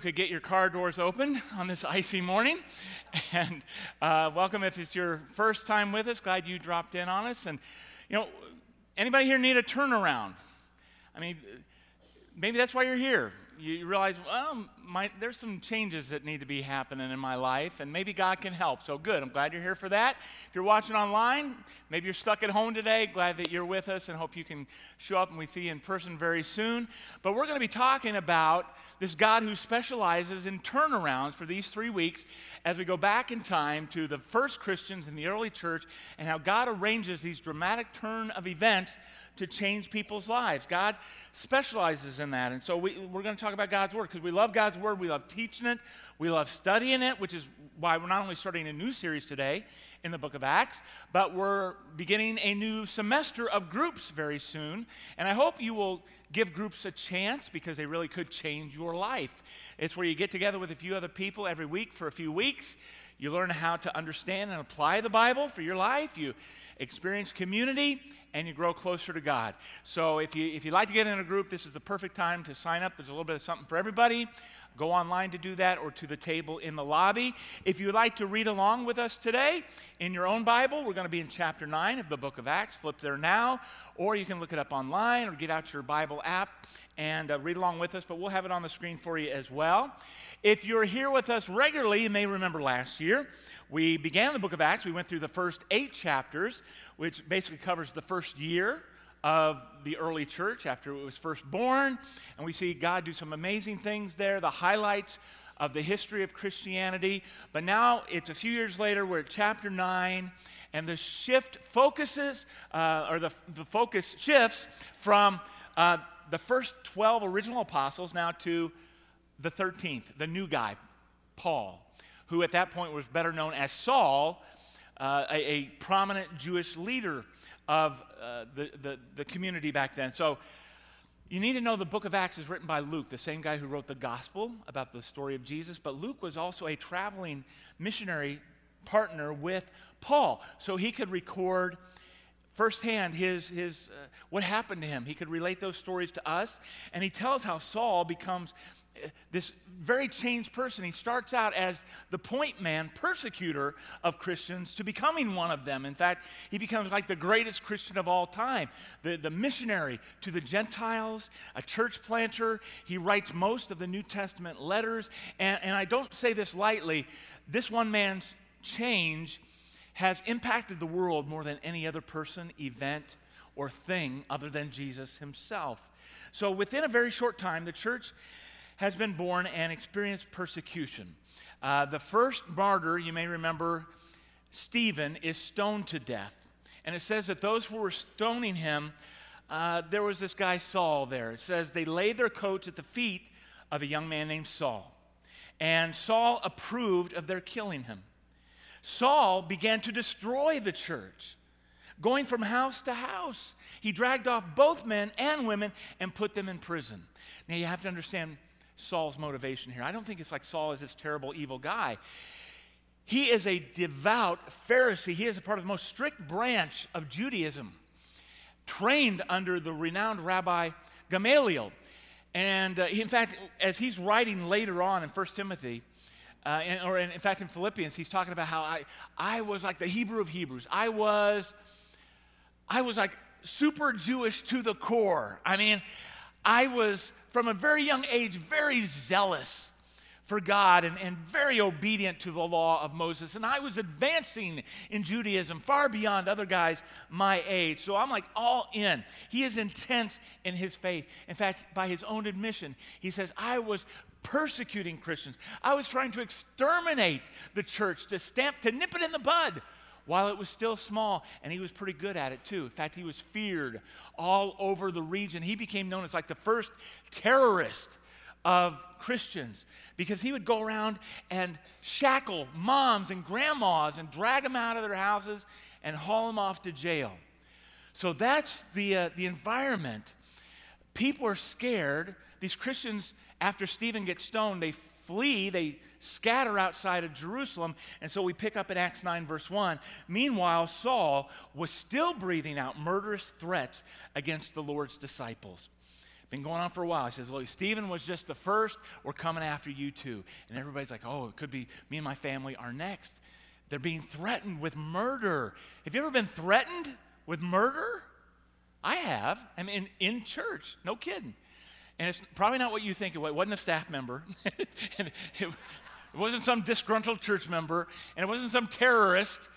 could get your car doors open on this icy morning. And uh, welcome if it's your first time with us. Glad you dropped in on us. And, you know, anybody here need a turnaround? I mean, maybe that's why you're here you realize, well, my, there's some changes that need to be happening in my life, and maybe God can help. So good. I'm glad you're here for that. If you're watching online, maybe you're stuck at home today. Glad that you're with us, and hope you can show up and we see you in person very soon. But we're going to be talking about this God who specializes in turnarounds for these three weeks as we go back in time to the first Christians in the early church and how God arranges these dramatic turn of events to change people's lives. God specializes in that. And so we, we're going to talk about God's Word because we love God's Word. We love teaching it. We love studying it, which is why we're not only starting a new series today in the book of Acts, but we're beginning a new semester of groups very soon. And I hope you will give groups a chance because they really could change your life. It's where you get together with a few other people every week for a few weeks. You learn how to understand and apply the Bible for your life. You experience community and you grow closer to God. So if you if you like to get in a group, this is the perfect time to sign up. There's a little bit of something for everybody. Go online to do that or to the table in the lobby. If you'd like to read along with us today in your own Bible, we're going to be in chapter 9 of the book of Acts. Flip there now, or you can look it up online or get out your Bible app and uh, read along with us, but we'll have it on the screen for you as well. If you're here with us regularly, you may remember last year we began the book of Acts. We went through the first eight chapters, which basically covers the first year of the early church after it was first born. And we see God do some amazing things there, the highlights of the history of Christianity. But now it's a few years later, we're at chapter 9, and the shift focuses, uh, or the, the focus shifts from uh, the first 12 original apostles now to the 13th, the new guy, Paul who at that point was better known as Saul, uh, a, a, prominent Jewish leader of uh, the, the, the community back then. So you need to know the book of Acts is written by Luke, the same guy who wrote the gospel about the story of Jesus. But Luke was also a traveling missionary partner with Paul. So he could record firsthand his, his, uh, what happened to him. He could relate those stories to us. And he tells how Saul becomes this very changed person. He starts out as the point man, persecutor of Christians, to becoming one of them. In fact, he becomes like the greatest Christian of all time, the, the missionary to the Gentiles, a church planter. He writes most of the New Testament letters. And, and I don't say this lightly, this one man's change has impacted the world more than any other person, event, or thing other than Jesus himself. So within a very short time, the church has been born and experienced persecution. Uh, the first martyr, you may remember, Stephen, is stoned to death. And it says that those who were stoning him, uh, there was this guy Saul there. It says they laid their coats at the feet of a young man named Saul. And Saul approved of their killing him. Saul began to destroy the church, going from house to house. He dragged off both men and women and put them in prison. Now you have to understand Saul's motivation here. I don't think it's like Saul is this terrible, evil guy. He is a devout Pharisee. He is a part of the most strict branch of Judaism, trained under the renowned Rabbi Gamaliel. And uh, in fact, as he's writing later on in 1 Timothy, uh, and, or in, in, fact in Philippians, he's talking about how I, I was like the Hebrew of Hebrews. I was, I was like super Jewish to the core. I mean, I was from a very young age very zealous for God and, and very obedient to the law of Moses. And I was advancing in Judaism far beyond other guys my age. So I'm like all in. He is intense in his faith. In fact, by his own admission, he says, I was persecuting Christians. I was trying to exterminate the church, to stamp, to nip it in the bud while it was still small, and he was pretty good at it too. In fact, he was feared all over the region. He became known as like the first terrorist of Christians because he would go around and shackle moms and grandmas and drag them out of their houses and haul them off to jail. So that's the, uh, the environment. People are scared. These Christians, after Stephen gets stoned, they flee, they scatter outside of Jerusalem. And so we pick up in Acts 9, verse 1. Meanwhile, Saul was still breathing out murderous threats against the Lord's disciples. Been going on for a while. He says, Well, Stephen was just the first. We're coming after you too. And everybody's like, Oh, it could be me and my family are next. They're being threatened with murder. Have you ever been threatened with murder? I have. I mean, in, in church. No kidding. And it's probably not what you think it was. It wasn't a staff member. it, it wasn't some disgruntled church member. And it wasn't some terrorist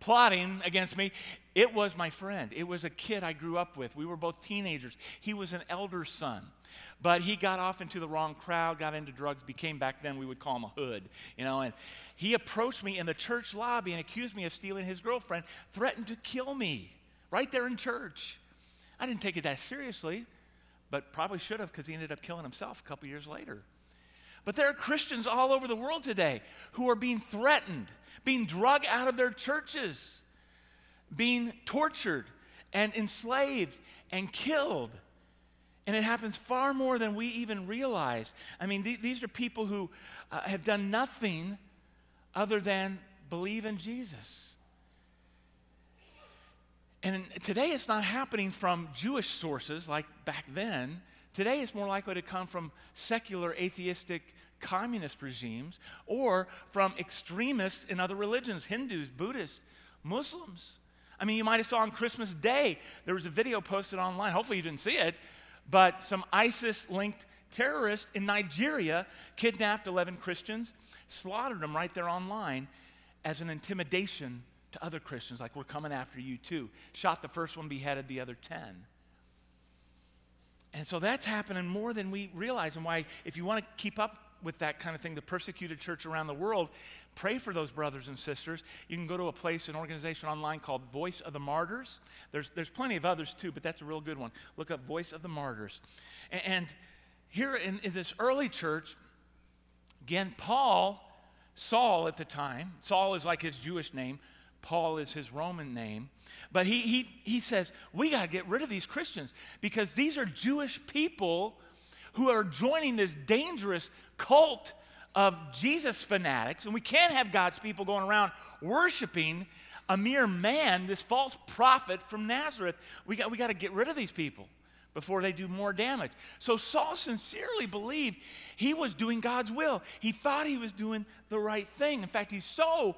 plotting against me. It was my friend. It was a kid I grew up with. We were both teenagers. He was an elder son. But he got off into the wrong crowd, got into drugs, became back then we would call him a hood, you know, and he approached me in the church lobby and accused me of stealing his girlfriend, threatened to kill me right there in church. I didn't take it that seriously, but probably should have because he ended up killing himself a couple years later. But there are Christians all over the world today who are being threatened being drug out of their churches, being tortured and enslaved and killed. And it happens far more than we even realize. I mean, th- these are people who uh, have done nothing other than believe in Jesus. And today it's not happening from Jewish sources like back then. Today it's more likely to come from secular atheistic communist regimes or from extremists in other religions Hindus, Buddhists, Muslims. I mean, you might have saw on Christmas Day, there was a video posted online. Hopefully, you didn't see it, but some ISIS linked terrorists in Nigeria kidnapped 11 Christians, slaughtered them right there online as an intimidation to other Christians, like, we're coming after you too. Shot the first one, beheaded the other 10. And so that's happening more than we realize, and why, if you want to keep up with that kind of thing, the persecuted church around the world, pray for those brothers and sisters. You can go to a place, an organization online called Voice of the Martyrs. There's, there's plenty of others too, but that's a real good one. Look up Voice of the Martyrs. And, and here in, in this early church, again, Paul, Saul at the time, Saul is like his Jewish name, Paul is his Roman name. But he, he, he says, we got to get rid of these Christians because these are Jewish people who are joining this dangerous cult of Jesus fanatics, and we can't have God's people going around worshiping a mere man, this false prophet from Nazareth. We got, we got to get rid of these people before they do more damage. So Saul sincerely believed he was doing God's will. He thought he was doing the right thing. In fact, he's so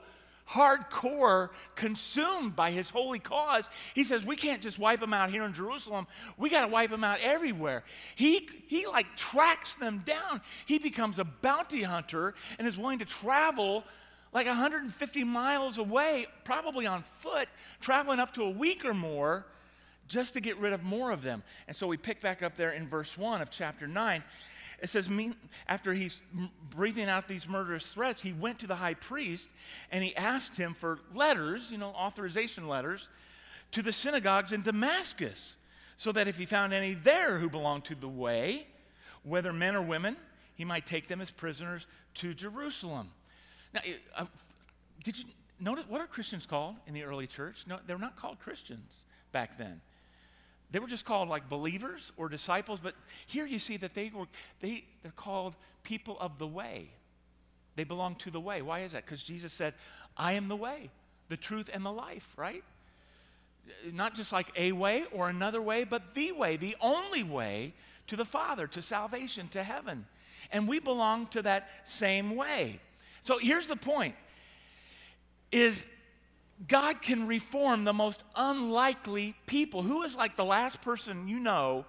hardcore consumed by his holy cause. He says, We can't just wipe them out here in Jerusalem. We got to wipe them out everywhere. He, he like tracks them down. He becomes a bounty hunter and is willing to travel like 150 miles away, probably on foot, traveling up to a week or more just to get rid of more of them. And so we pick back up there in verse 1 of chapter 9. It says, after he's breathing out these murderous threats, he went to the high priest and he asked him for letters, you know, authorization letters, to the synagogues in Damascus, so that if he found any there who belonged to the way, whether men or women, he might take them as prisoners to Jerusalem. Now, uh, did you notice what are Christians called in the early church? No, they're not called Christians back then. They were just called like believers or disciples, but here you see that they were they they're called people of the way. They belong to the way. Why is that? Because Jesus said, I am the way, the truth, and the life, right? Not just like a way or another way, but the way, the only way to the Father, to salvation, to heaven. And we belong to that same way. So here's the point is God can reform the most unlikely people. Who is like the last person you know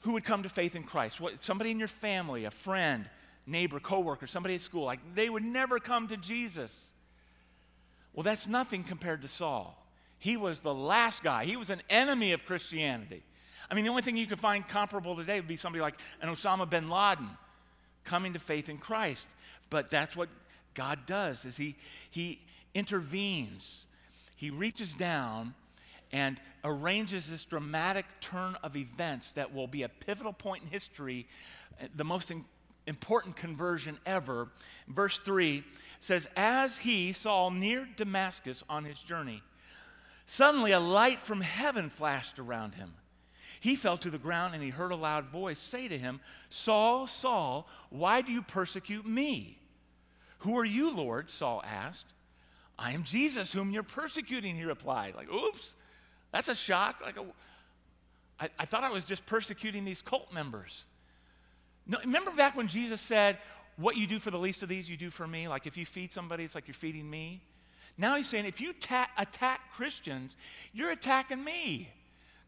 who would come to faith in Christ? What, somebody in your family, a friend, neighbor, coworker, somebody at school. Like they would never come to Jesus. Well, that's nothing compared to Saul. He was the last guy. He was an enemy of Christianity. I mean, the only thing you could find comparable today would be somebody like an Osama bin Laden coming to faith in Christ. But that's what God does is he he intervenes. He reaches down and arranges this dramatic turn of events that will be a pivotal point in history, uh, the most important conversion ever. Verse 3 says, As he saw near Damascus on his journey, suddenly a light from heaven flashed around him. He fell to the ground and he heard a loud voice say to him, Saul, Saul, why do you persecute me? Who are you, Lord? Saul asked. I am Jesus whom you're persecuting, he replied. Like, oops, that's a shock. Like, a, I, I thought I was just persecuting these cult members. No, remember back when Jesus said, What you do for the least of these, you do for me? Like if you feed somebody, it's like you're feeding me. Now he's saying, if you ta- attack Christians, you're attacking me.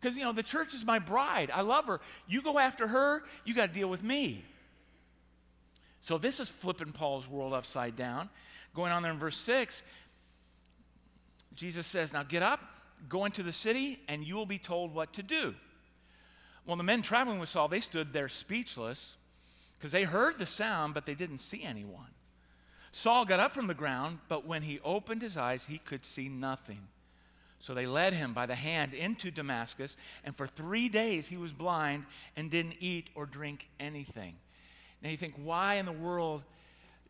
Because, you know, the church is my bride. I love her. You go after her, you got to deal with me. So this is flipping Paul's world upside down. Going on there in verse 6, Jesus says, Now get up, go into the city, and you will be told what to do. Well, the men traveling with Saul, they stood there speechless because they heard the sound, but they didn't see anyone. Saul got up from the ground, but when he opened his eyes, he could see nothing. So they led him by the hand into Damascus, and for three days he was blind and didn't eat or drink anything. Now you think, why in the world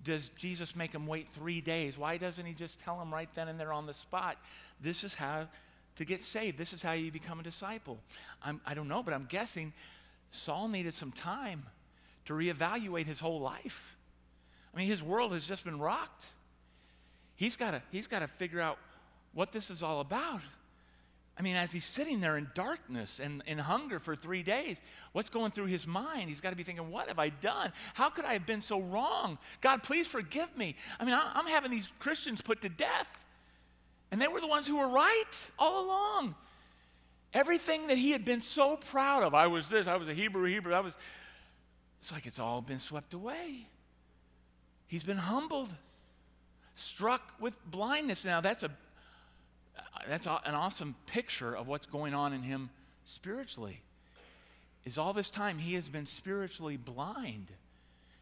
does Jesus make him wait three days? Why doesn't he just tell him right then and there on the spot, this is how to get saved? This is how you become a disciple. I'm, I do not know, but I'm guessing Saul needed some time to reevaluate his whole life. I mean, his world has just been rocked. He's got he's got to figure out what this is all about. I mean, as he's sitting there in darkness and in hunger for three days, what's going through his mind? He's got to be thinking, What have I done? How could I have been so wrong? God, please forgive me. I mean, I'm having these Christians put to death, and they were the ones who were right all along. Everything that he had been so proud of, I was this, I was a Hebrew, Hebrew, I was, it's like it's all been swept away. He's been humbled, struck with blindness. Now, that's, a, Uh, that's an awesome picture of what's going on in him spiritually. Is all this time he has been spiritually blind.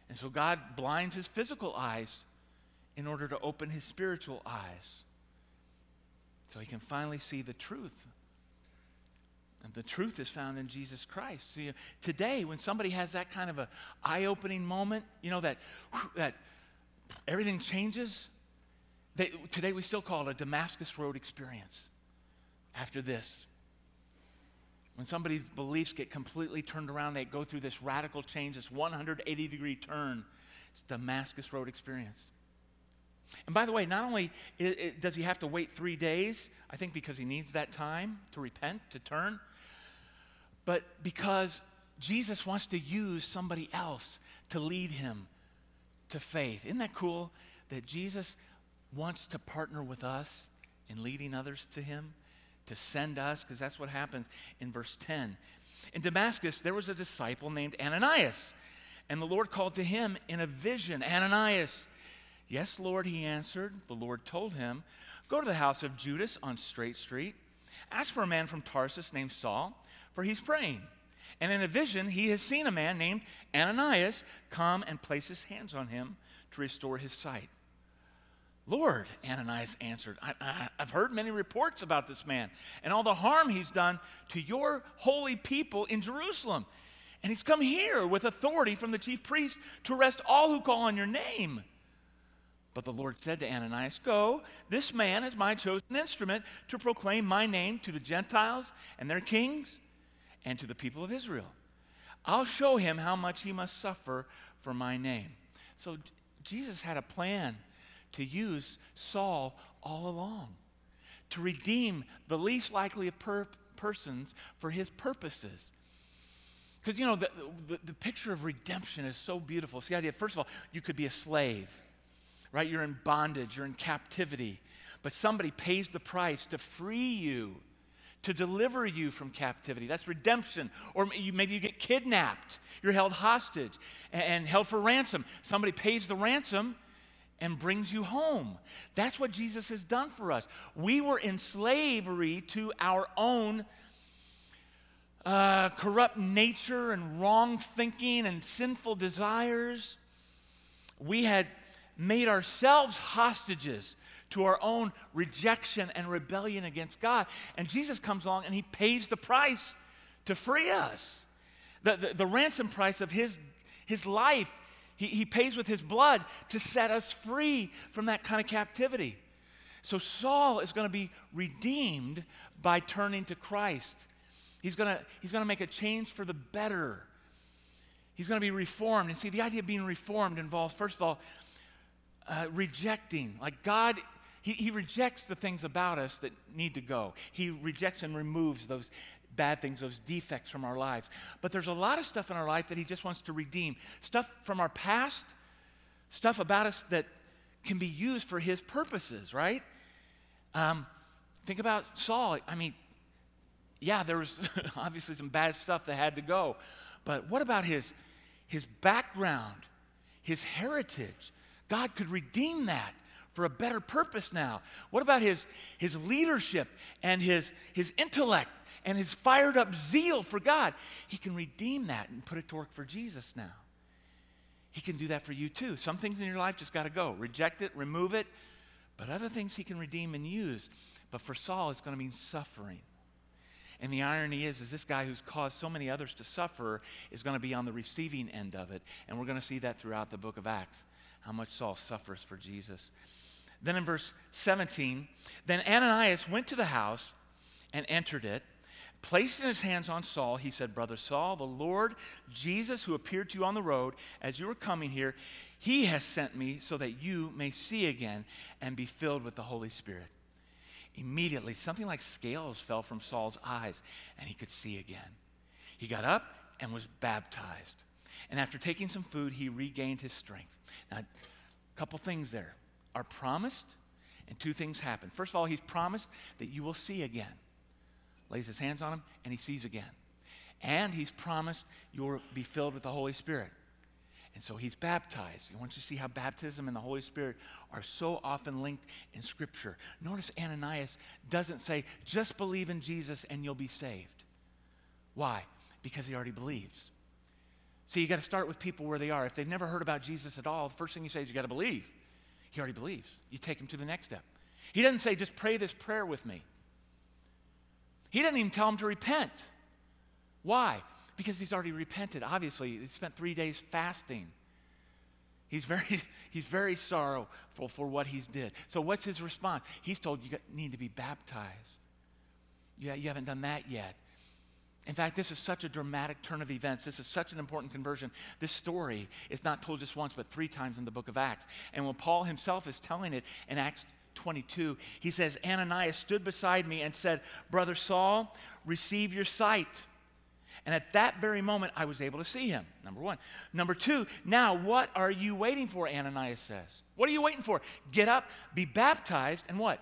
And so God blinds his physical eyes in order to open his spiritual eyes so he can finally see the truth. And the truth is found in Jesus Christ. See, today, when somebody has that kind of a eye-opening moment, you know that that everything changes. They, today we still call it a Damascus Road experience. After this, when somebody's beliefs get completely turned around, they go through this radical change, this 180 degree turn. It's Damascus Road experience. And by the way, not only it, it, does he have to wait three days, I think because he needs that time to repent, to turn, but because Jesus wants to use somebody else to lead him to faith. Isn't that cool that Jesus wants to partner with us in leading others to him, to send us? Because that's what happens in verse 10. In Damascus, there was a disciple named Ananias, and the Lord called to him in a vision Ananias. Yes, Lord, he answered. The Lord told him, Go to the house of Judas on Straight Street. Ask for a man from Tarsus named Saul, for he's praying. And in a vision, he has seen a man named Ananias come and place his hands on him to restore his sight. Lord, Ananias answered, I, have heard many reports about this man and all the harm he's done to your holy people in Jerusalem. And he's come here with authority from the chief priest to arrest all who call on your name. But the Lord said to Ananias, Go, this man is my chosen instrument to proclaim my name to the Gentiles and their kings and to the people of Israel. I'll show him how much he must suffer for my name. So Jesus had a plan to use Saul all along, to redeem the least likely of per- persons for his purposes. Because, you know, the, the, the, picture of redemption is so beautiful. See, the idea, first of all, you could be a slave, right? You're in bondage, you're in captivity, but somebody pays the price to free you to deliver you from captivity. That's redemption. Or maybe you get kidnapped, you're held hostage and held for ransom. Somebody pays the ransom and brings you home. That's what Jesus has done for us. We were in slavery to our own uh, corrupt nature and wrong thinking and sinful desires. We had made ourselves hostages to our own rejection and rebellion against God. And Jesus comes along and he pays the price to free us. The, the, the ransom price of his, his life, he, he pays with his blood to set us free from that kind of captivity. So Saul is going to be redeemed by turning to Christ. He's going to, he's going to make a change for the better. He's going to be reformed. And see, the idea of being reformed involves, first of all, uh, rejecting. Like God he, he rejects the things about us that need to go. He rejects and removes those bad things, those defects from our lives. But there's a lot of stuff in our life that He just wants to redeem. Stuff from our past, stuff about us that can be used for His purposes, right? Um, think about Saul. I mean, yeah, there was obviously some bad stuff that had to go. But what about his, his background, his heritage? God could redeem that for a better purpose now. What about his, his leadership and his, his intellect and his fired up zeal for God? He can redeem that and put it to work for Jesus now. He can do that for you too. Some things in your life just got to go. Reject it, remove it. But other things he can redeem and use. But for Saul, it's going to mean suffering. And the irony is, is this guy who's caused so many others to suffer is going to be on the receiving end of it. And we're going to see that throughout the book of Acts, how much Saul suffers for Jesus. Then in verse 17, then Ananias went to the house and entered it. Placing his hands on Saul, he said, Brother Saul, the Lord Jesus, who appeared to you on the road as you were coming here, he has sent me so that you may see again and be filled with the Holy Spirit. Immediately, something like scales fell from Saul's eyes, and he could see again. He got up and was baptized. And after taking some food, he regained his strength. Now, a couple things there are promised, and two things happen. First of all, he's promised that you will see again. Lays his hands on him, and he sees again. And he's promised you'll be filled with the Holy Spirit. And so he's baptized. You want to see how baptism and the Holy Spirit are so often linked in Scripture. Notice Ananias doesn't say, just believe in Jesus and you'll be saved. Why? Because he already believes. See, you got to start with people where they are. If they've never heard about Jesus at all, the first thing you say is you got to believe. He already believes. You take him to the next step. He doesn't say, just pray this prayer with me. He didn't even tell him to repent. Why? Because he's already repented. Obviously, he spent three days fasting. He's very, he's very sorrowful for what he's did. So what's his response? He's told you need to be baptized. Yeah, you haven't done that yet. In fact, this is such a dramatic turn of events. This is such an important conversion. This story is not told just once, but three times in the book of Acts. And when Paul himself is telling it in Acts 22, he says, Ananias stood beside me and said, Brother Saul, receive your sight. And at that very moment, I was able to see him, number one. Number two, now what are you waiting for? Ananias says. What are you waiting for? Get up, be baptized, and what?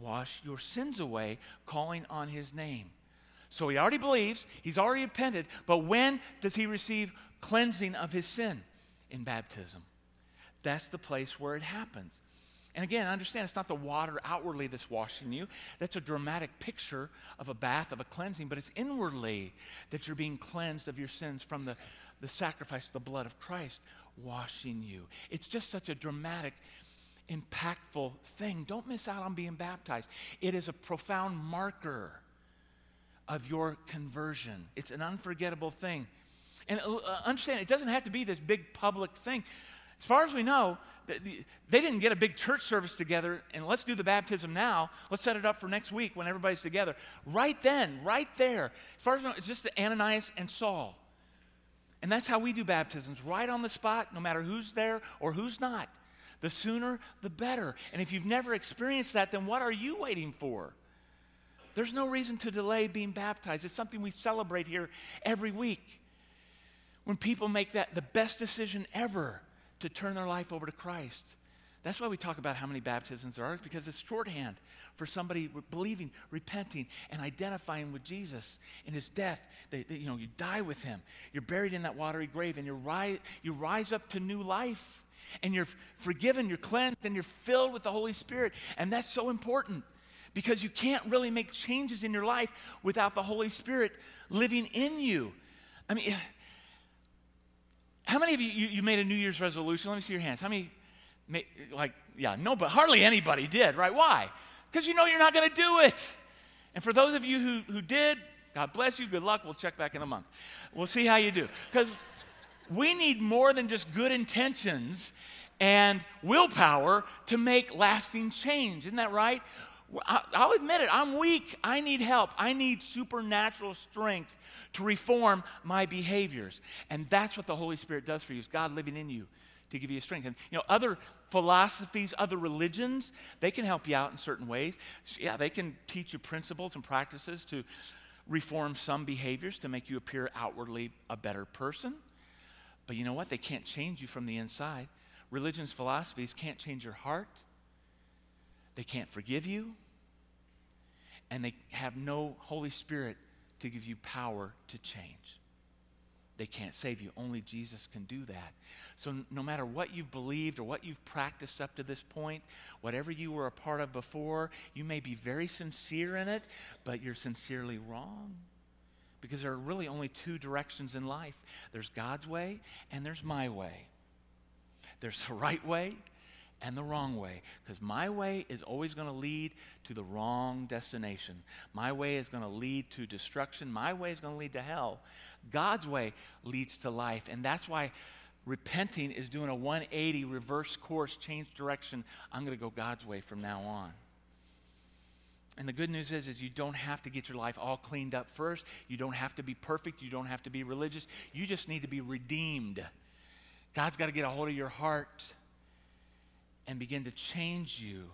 Wash your sins away, calling on his name. So he already believes, he's already repented, but when does he receive cleansing of his sin? In baptism. That's the place where it happens. And again, understand it's not the water outwardly that's washing you. That's a dramatic picture of a bath, of a cleansing, but it's inwardly that you're being cleansed of your sins from the, the sacrifice the blood of Christ washing you. It's just such a dramatic, impactful thing. Don't miss out on being baptized. It is a profound marker of your conversion, it's an unforgettable thing. And uh, understand, it doesn't have to be this big public thing. As far as we know, they didn't get a big church service together and let's do the baptism now. Let's set it up for next week when everybody's together. Right then, right there. As far as I know, it's just Ananias and Saul. And that's how we do baptisms, right on the spot, no matter who's there or who's not. The sooner, the better. And if you've never experienced that, then what are you waiting for? There's no reason to delay being baptized. It's something we celebrate here every week. When people make that the best decision ever to turn their life over to Christ. That's why we talk about how many baptisms there are, because it's shorthand for somebody believing, repenting, and identifying with Jesus in his death. They, they, you know, you die with him. You're buried in that watery grave, and you rise, you rise up to new life. And you're forgiven, you're cleansed, and you're filled with the Holy Spirit. And that's so important because you can't really make changes in your life without the Holy Spirit living in you. I mean, how many of you, you, you, made a New Year's resolution? Let me see your hands. How many, made, like, yeah, no, but hardly anybody did, right? Why? Because you know you're not going to do it. And for those of you who, who did, God bless you, good luck. We'll check back in a month. We'll see how you do. Because we need more than just good intentions and willpower to make lasting change. Isn't that right? I'll admit it, I'm weak. I need help. I need supernatural strength to reform my behaviors. And that's what the Holy Spirit does for you, is God living in you to give you strength. And you know, other philosophies, other religions, they can help you out in certain ways. Yeah, they can teach you principles and practices to reform some behaviors to make you appear outwardly a better person. But you know what? They can't change you from the inside. Religion's philosophies can't change your heart, they can't forgive you, and they have no Holy Spirit to give you power to change. They can't save you. Only Jesus can do that. So, no matter what you've believed or what you've practiced up to this point, whatever you were a part of before, you may be very sincere in it, but you're sincerely wrong. Because there are really only two directions in life there's God's way and there's my way. There's the right way and the wrong way. Because my way is always going to lead to the wrong destination. My way is going to lead to destruction. My way is going to lead to hell. God's way leads to life. And that's why repenting is doing a 180 reverse course, change direction. I'm going to go God's way from now on. And the good news is, is you don't have to get your life all cleaned up first. You don't have to be perfect. You don't have to be religious. You just need to be redeemed. God's got to get a hold of your heart and begin to change you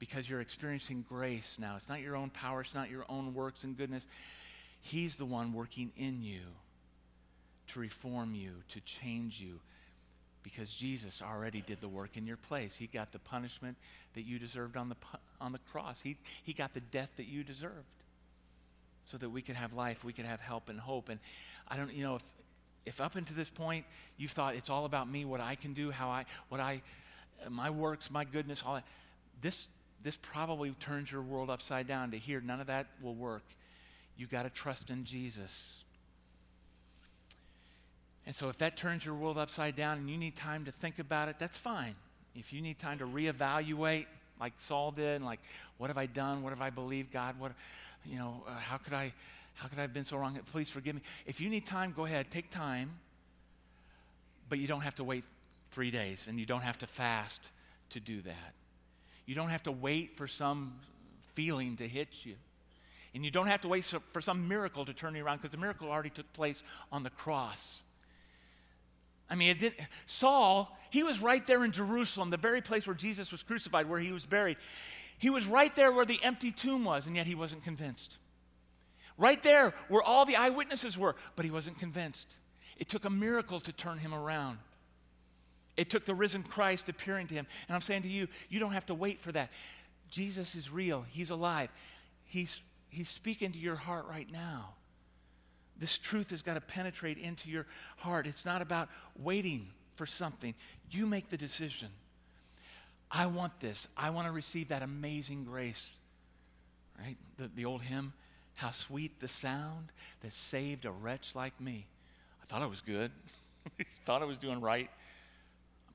because you're experiencing grace now. It's not your own power, it's not your own works and goodness. He's the one working in you to reform you, to change you, because Jesus already did the work in your place. He got the punishment that you deserved on the, on the cross, he, he got the death that you deserved so that we could have life, we could have help and hope. And I don't, you know, if, if up until this point you've thought it's all about me, what I can do, how I, what I, my works, my goodness, all that. This, this probably turns your world upside down to hear none of that will work. You got to trust in Jesus. And so if that turns your world upside down and you need time to think about it, that's fine. If you need time to reevaluate, like Saul did, and like, what have I done? What have I believed? God, what, you know, uh, how could I, how could I have been so wrong? Please forgive me. If you need time, go ahead, take time. But you don't have to wait three days, and you don't have to fast to do that. You don't have to wait for some feeling to hit you. And you don't have to wait for some miracle to turn you around because the miracle already took place on the cross. I mean, it didn't, Saul, he was right there in Jerusalem, the very place where Jesus was crucified, where he was buried. He was right there where the empty tomb was, and yet he wasn't convinced. Right there where all the eyewitnesses were, but he wasn't convinced. It took a miracle to turn him around. It took the risen Christ appearing to him. And I'm saying to you, you don't have to wait for that. Jesus is real, He's alive. He's, he's speaking to your heart right now. This truth has got to penetrate into your heart. It's not about waiting for something. You make the decision. I want this. I want to receive that amazing grace. Right? The, the old hymn, How Sweet the Sound That Saved a Wretch Like Me. I thought I was good. thought I was doing right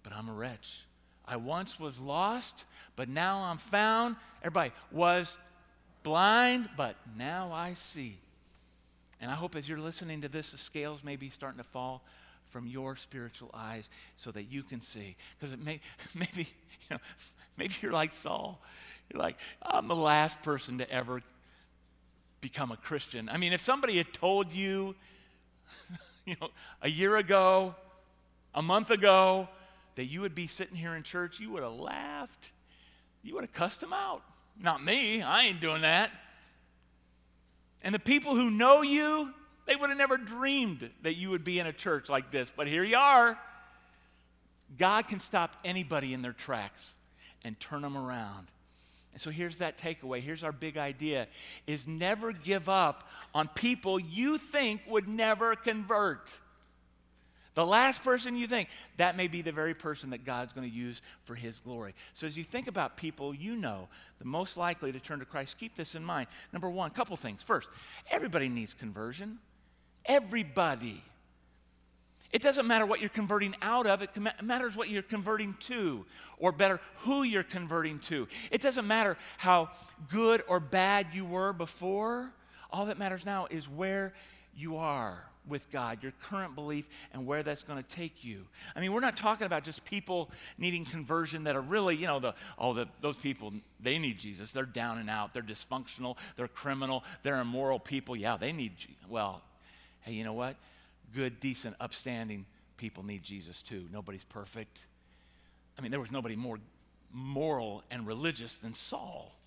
but I'm a wretch. I once was lost, but now I'm found. Everybody was blind, but now I see. And I hope as you're listening to this, the scales may be starting to fall from your spiritual eyes so that you can see. Because it may, maybe, you know, maybe you're like Saul. You're like, I'm the last person to ever become a Christian. I mean, if somebody had told you, you know, a year ago, a month ago, that you would be sitting here in church, you would have laughed. You would have cussed him out. Not me, I ain't doing that. And the people who know you, they would have never dreamed that you would be in a church like this. But here you are. God can stop anybody in their tracks and turn them around. And so here's that takeaway. Here's our big idea is never give up on people you think would never convert. The last person you think, that may be the very person that God's going to use for his glory. So as you think about people you know, the most likely to turn to Christ, keep this in mind. Number one, couple things. First, everybody needs conversion. Everybody. It doesn't matter what you're converting out of, it matters what you're converting to, or better, who you're converting to. It doesn't matter how good or bad you were before. All that matters now is where you are with God, your current belief, and where that's going to take you. I mean, we're not talking about just people needing conversion that are really, you know, the, oh, the, those people, they need Jesus. They're down and out. They're dysfunctional. They're criminal. They're immoral people. Yeah, they need, well, hey, you know what? Good, decent, upstanding people need Jesus too. Nobody's perfect. I mean, there was nobody more moral and religious than Saul.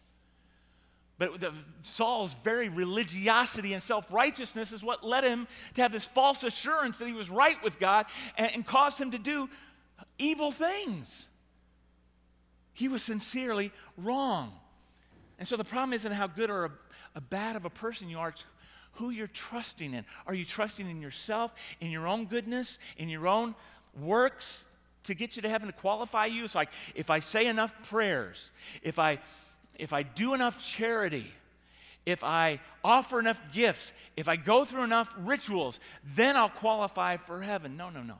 But the, Saul's very religiosity and self righteousness is what led him to have this false assurance that he was right with God and, and caused him to do evil things. He was sincerely wrong. And so the problem isn't how good or a, a bad of a person you are, it's who you're trusting in. Are you trusting in yourself, in your own goodness, in your own works to get you to heaven to qualify you? It's like if I say enough prayers, if I if I do enough charity, if I offer enough gifts, if I go through enough rituals, then I'll qualify for heaven. No, no, no.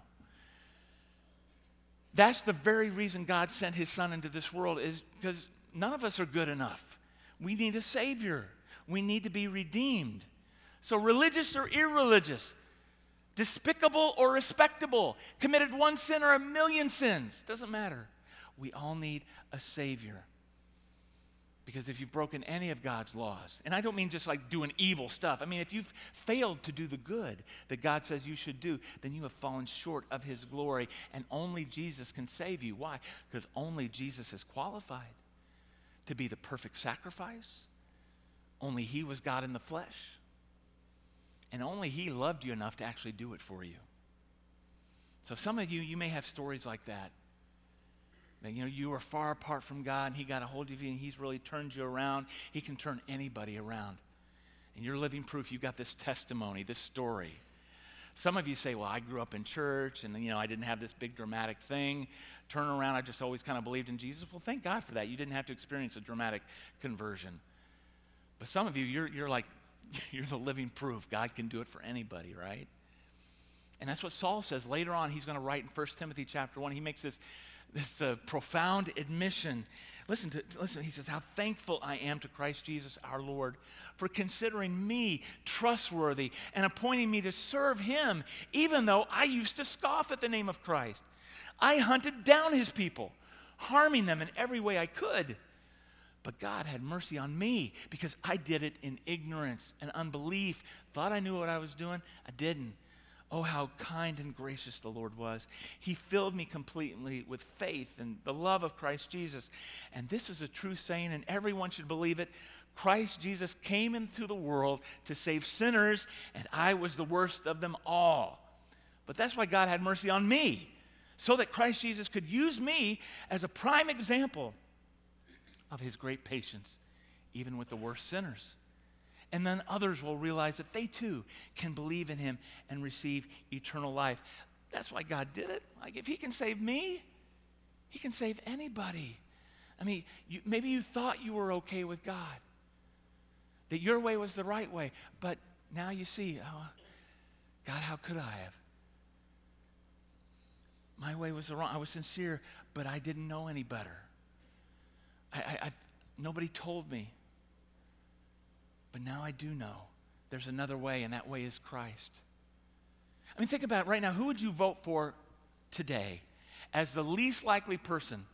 That's the very reason God sent his son into this world is because none of us are good enough. We need a savior. We need to be redeemed. So religious or irreligious, despicable or respectable, committed one sin or a million sins, doesn't matter. We all need a savior. Because if you've broken any of God's laws, and I don't mean just like doing evil stuff, I mean, if you've failed to do the good that God says you should do, then you have fallen short of His glory, and only Jesus can save you. Why? Because only Jesus is qualified to be the perfect sacrifice. Only He was God in the flesh. And only He loved you enough to actually do it for you. So, some of you, you may have stories like that you know you were far apart from God and He got a hold of you and He's really turned you around. He can turn anybody around. And you're living proof. You've got this testimony, this story. Some of you say, Well, I grew up in church and you know I didn't have this big dramatic thing. Turn around, I just always kind of believed in Jesus. Well, thank God for that. You didn't have to experience a dramatic conversion. But some of you, you're, you're like, you're the living proof. God can do it for anybody, right? And that's what Saul says later on. He's going to write in 1 Timothy chapter 1. He makes this this uh, profound admission. Listen to listen, he says, How thankful I am to Christ Jesus our Lord for considering me trustworthy and appointing me to serve him, even though I used to scoff at the name of Christ. I hunted down his people, harming them in every way I could. But God had mercy on me because I did it in ignorance and unbelief. Thought I knew what I was doing, I didn't. Oh, how kind and gracious the Lord was. He filled me completely with faith and the love of Christ Jesus. And this is a true saying, and everyone should believe it. Christ Jesus came into the world to save sinners, and I was the worst of them all. But that's why God had mercy on me, so that Christ Jesus could use me as a prime example of his great patience, even with the worst sinners and then others will realize that they too can believe in him and receive eternal life. That's why God did it. Like, if he can save me, he can save anybody. I mean, you, maybe you thought you were okay with God, that your way was the right way, but now you see, oh, God, how could I have? My way was the wrong. I was sincere, but I didn't know any better. I, I, I nobody told me. But now I do know there's another way, and that way is Christ. I mean, think about it right now. Who would you vote for today as the least likely person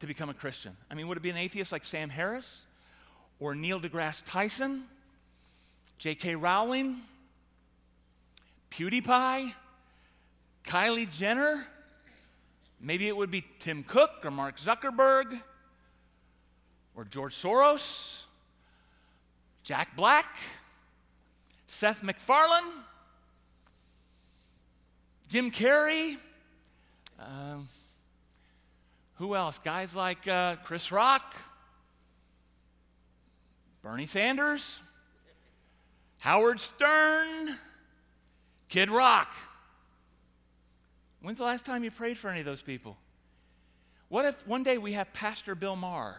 to become a Christian? I mean, would it be an atheist like Sam Harris or Neil deGrasse Tyson, J.K. Rowling, PewDiePie, Kylie Jenner? Maybe it would be Tim Cook or Mark Zuckerberg or George Soros Jack Black, Seth MacFarlane, Jim Carrey. Uh, who else? Guys like uh, Chris Rock, Bernie Sanders, Howard Stern, Kid Rock. When's the last time you prayed for any of those people? What if one day we have Pastor Bill Maher?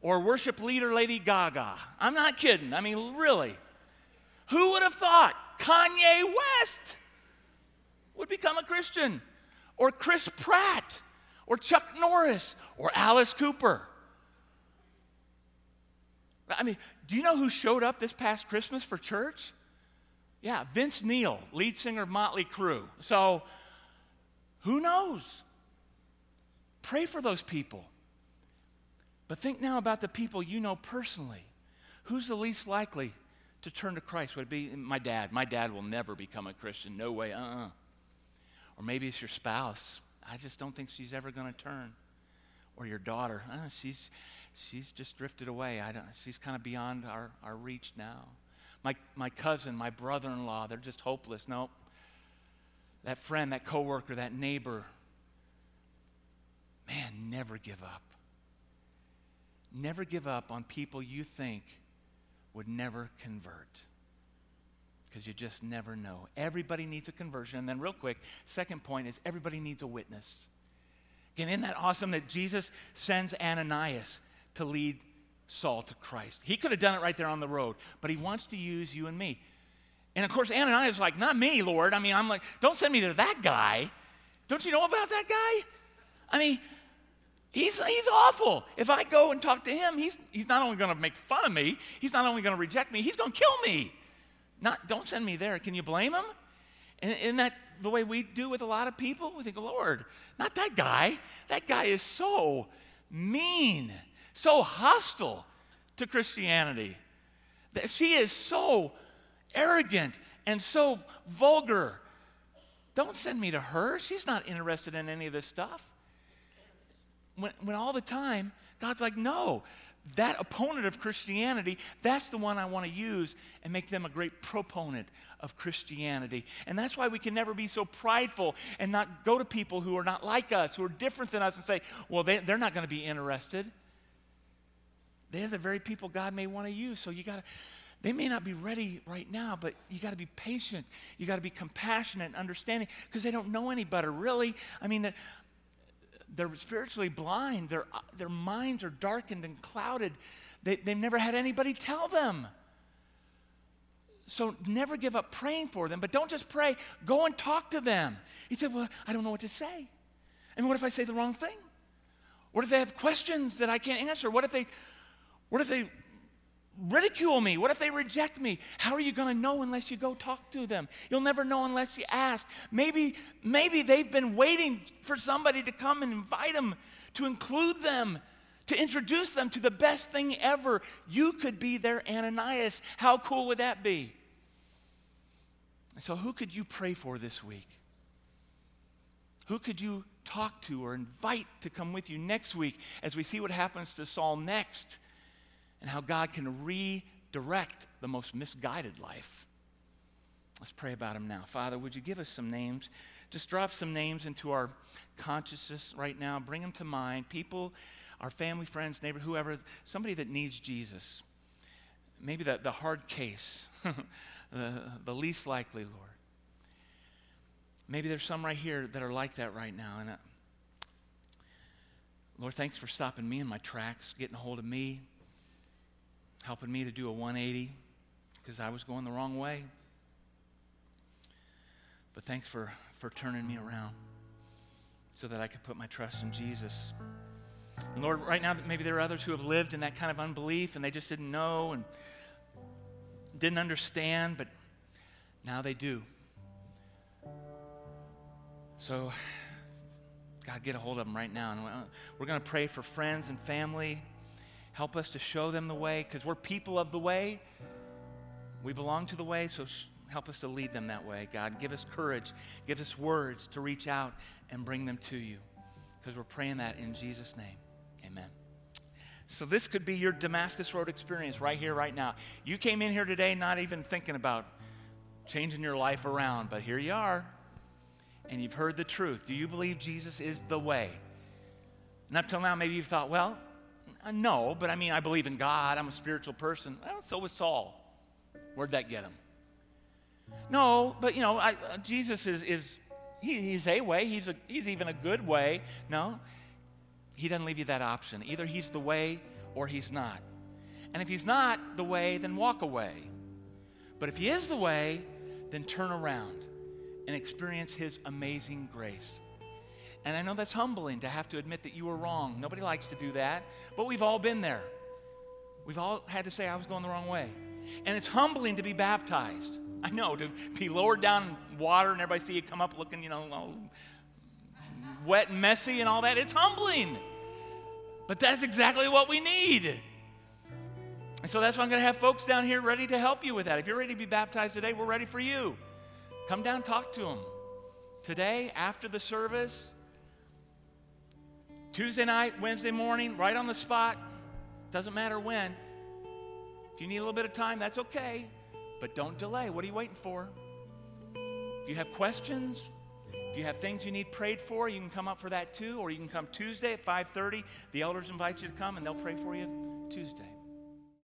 Or worship leader Lady Gaga. I'm not kidding. I mean, really. Who would have thought Kanye West would become a Christian? Or Chris Pratt? Or Chuck Norris? Or Alice Cooper? I mean, do you know who showed up this past Christmas for church? Yeah, Vince Neil, lead singer of Motley Crue. So, who knows? Pray for those people. But think now about the people you know personally. Who's the least likely to turn to Christ? Would it be my dad? My dad will never become a Christian. No way. Uh uh Or maybe it's your spouse. I just don't think she's ever going to turn. or your daughter, oh, she's, she's just drifted away. I don't, she's kind of beyond our, our reach now. My, my cousin, my brother in law, they're just hopeless. Nope. That friend, that coworker, that neighbor, man, never give up. Never give up on people you think would never convert. Because you just never know. Everybody needs a conversion. And then, real quick, second point is everybody needs a witness. Again, isn't that awesome that Jesus sends Ananias to lead Saul to Christ? He could have done it right there on the road, but he wants to use you and me. And of course, Ananias is like, Not me, Lord. I mean, I'm like, Don't send me to that guy. Don't you know about that guy? I mean, He's, he's awful. If I go and talk to him, he's, he's not only going to make fun of me, he's not only going to reject me, he's going to kill me. Not, don't send me there. Can you blame him? And isn't that the way we do with a lot of people? We think, Lord, not that guy. That guy is so mean, so hostile to Christianity. That she is so arrogant and so vulgar. Don't send me to her. She's not interested in any of this stuff when, when all the time, God's like, no, that opponent of Christianity, that's the one I want to use and make them a great proponent of Christianity. And that's why we can never be so prideful and not go to people who are not like us, who are different than us, and say, well, they, they're not going to be interested. They're the very people God may want to use. So you got to, they may not be ready right now, but you got to be patient. You got to be compassionate and understanding because they don't know any better, really. I mean, they're spiritually blind. Their, uh, their minds are darkened and clouded. They, they've never had anybody tell them. So never give up praying for them, but don't just pray. Go and talk to them. He said, Well, I don't know what to say. And what if I say the wrong thing? What if they have questions that I can't answer? What if they, what if they ridicule me? What if they reject me? How are you going to know unless you go talk to them? You'll never know unless you ask. Maybe, maybe they've been waiting for somebody to come and invite them, to include them, to introduce them to the best thing ever. You could be their Ananias. How cool would that be? So, who could you pray for this week? Who could you talk to or invite to come with you next week as we see what happens to Saul next? And how God can redirect the most misguided life. Let's pray about them now. Father, would you give us some names? Just drop some names into our consciousness right now. Bring them to mind. People, our family, friends, neighbor, whoever, somebody that needs Jesus. Maybe the, the hard case, the, the least likely, Lord. Maybe there's some right here that are like that right now. And uh, Lord, thanks for stopping me in my tracks, getting a hold of me, helping me to do a 180 because I was going the wrong way. But thanks for, for turning me around so that I could put my trust in Jesus. And Lord, right now, maybe there are others who have lived in that kind of unbelief and they just didn't know and didn't understand, but now they do. So, God, get a hold of them right now. And we're going to pray for friends and family. Help us to show them the way because we're people of the way. We belong to the way, so help us to lead them that way, God. Give us courage, give us words to reach out and bring them to you because we're praying that in Jesus' name. Amen. So, this could be your Damascus Road experience right here, right now. You came in here today not even thinking about changing your life around, but here you are, and you've heard the truth. Do you believe Jesus is the way? And up till now, maybe you've thought, well, no, but I mean, I believe in God. I'm a spiritual person. Well, so was Saul. Where'd that get him? No, but you know, I, uh, Jesus is, is he, he's a way. He's, a, he's even a good way. No, he doesn't leave you that option. Either he's the way or he's not. And if he's not the way, then walk away. But if he is the way, then turn around and experience his amazing grace. And I know that's humbling to have to admit that you were wrong. Nobody likes to do that, but we've all been there. We've all had to say, I was going the wrong way. And it's humbling to be baptized. I know, to be lowered down in water and everybody see you come up looking, you know, all wet and messy and all that. It's humbling. But that's exactly what we need. And so that's why I'm going to have folks down here ready to help you with that. If you're ready to be baptized today, we're ready for you. Come down, talk to them. Today, after the service, Tuesday night, Wednesday morning, right on the spot. Doesn't matter when. If you need a little bit of time, that's okay. But don't delay. What are you waiting for? If you have questions, if you have things you need prayed for, you can come up for that too, or you can come Tuesday at 5:30. The elders invite you to come and they'll pray for you Tuesday.